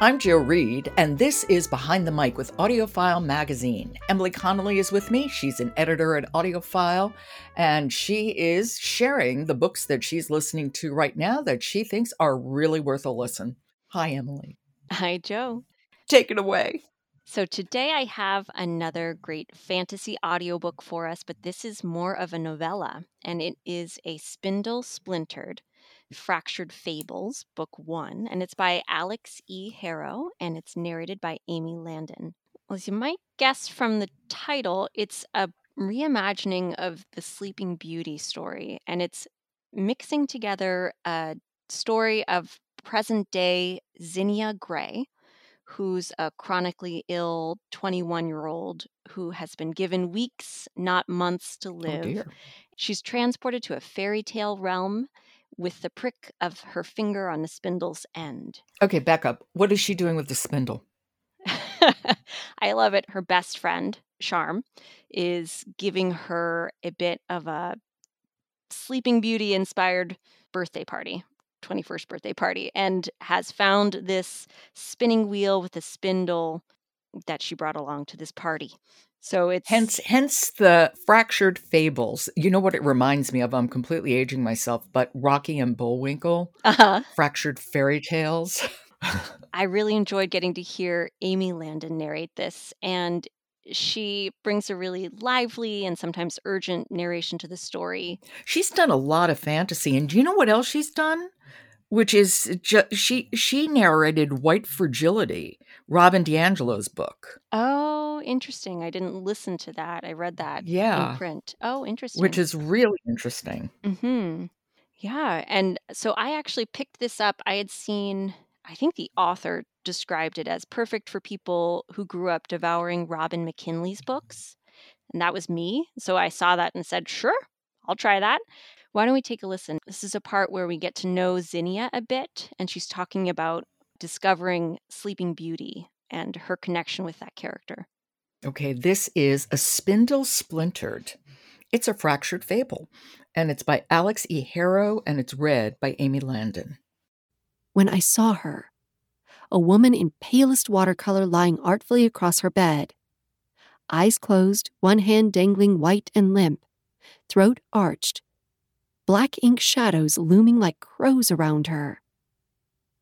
I'm Jo Reed, and this is Behind the Mic with AudioFile Magazine. Emily Connolly is with me. She's an editor at AudioFile, and she is sharing the books that she's listening to right now that she thinks are really worth a listen. Hi, Emily. Hi, Jo. Take it away. So, today I have another great fantasy audiobook for us, but this is more of a novella, and it is A Spindle Splintered Fractured Fables, Book One, and it's by Alix E. Harrow, and it's narrated by Amy Landon. As you might guess from the title, it's a reimagining of the Sleeping Beauty story, and it's mixing together a story of present day Zinnia Gray, who's a chronically ill 21 year old who has been given weeks, not months to Oh, live. dear. She's transported to a fairy tale realm with the prick of her finger on the spindle's end. Okay, back up. What is she doing with the spindle? I love it. Her best friend, Charm, is giving her a bit of a Sleeping Beauty inspired birthday party, 21st birthday party, and has found this spinning wheel with a spindle that she brought along to this party. So it's Hence, hence the fractured fables. You know what it reminds me of? I'm completely aging myself, but Rocky and Bullwinkle, uh-huh. fractured fairy tales. I really enjoyed getting to hear Amy Landon narrate this, and she brings a really lively and sometimes urgent narration to the story. She's done a lot of fantasy, and do you know what else she's done? Which is ju- she she narrated White Fragility, Robin DiAngelo's book, Oh, interesting. I didn't listen to that. I read that in Yeah. print. Oh, interesting. which is really interesting. hmm Yeah. And so I actually picked this up. I had seen, I think the author described it as perfect for people who grew up devouring Robin McKinley's books. And that was me. So I saw that and said, sure, I'll try that. Why don't we take a listen? This is a part where we get to know Zinnia a bit, and she's talking about discovering Sleeping Beauty and her connection with that character. Okay, this is A Spindle Splintered. It's a fractured fable, and it's by Alix E. Harrow, and it's read by Amy Landon. when I saw her, a woman in palest watercolor lying artfully across her bed. Eyes closed, one hand dangling white and limp, throat arched, black ink shadows looming like crows around her.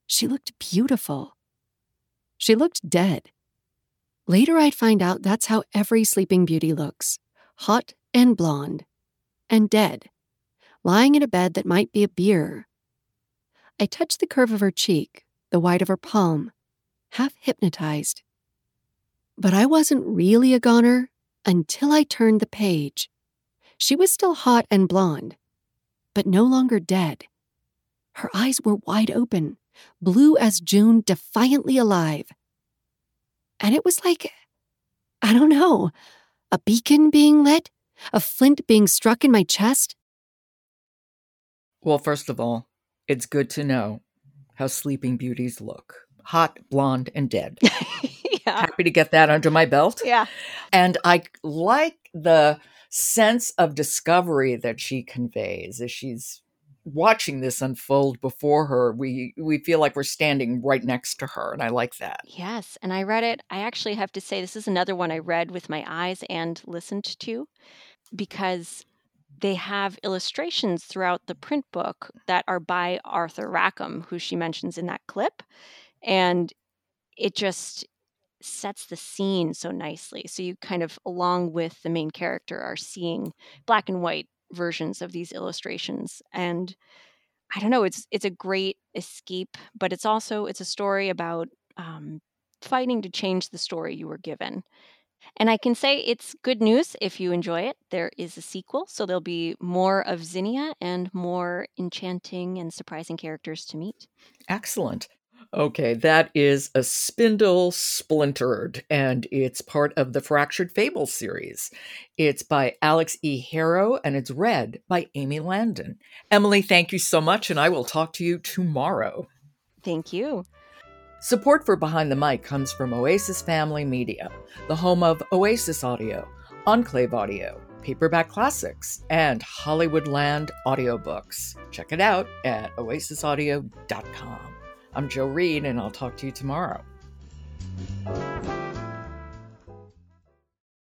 She looked beautiful. She looked dead. Later, I'd find out that's how every Sleeping Beauty looks hot and blonde, and dead, lying in a bed that might be a bier. I touched the curve of her cheek, the white of her palm, half hypnotized. But I wasn't really a goner until I turned the page. She was still hot and blonde, but no longer dead. Her eyes were wide open, blue as June, defiantly alive. And it was like, I don't know, a beacon being lit, a flint being struck in my chest. Well, first of all, it's good to know how Sleeping Beauties look hot, blonde, and dead. yeah. Happy to get that under my belt. Yeah. And I like the sense of discovery that she conveys as she's watching this unfold before her. We we feel like we're standing right next to her, and I like that. Yes, and I read it. I actually have to say, this is another one I read with my eyes and listened to because they have illustrations throughout the print book that are by Arthur Rackham, who she mentions in that clip. And it just sets the scene so nicely. So you kind of, along with the main character, are seeing black and white versions of these illustrations. And I don't know, it's it's a great escape, but it's also it's a story about um, fighting to change the story you were given. And I can say it's good news if you enjoy it. There is a sequel, so there'll be more of Zinnia and more enchanting and surprising characters to meet. Excellent. Okay, that is a spindle splintered, and it's part of the Fractured Fables series. It's by Alix E. Harrow, and it's read by Amy Landon. Emily, thank you so much, and I will talk to you tomorrow. Thank you. Support for Behind the Mic comes from Oasis Family Media, the home of Oasis Audio, Enclave Audio, Paperback Classics, and Hollywoodland Audiobooks. Check it out at oasisaudio.com. I'm Jo Reed, and I'll talk to you tomorrow.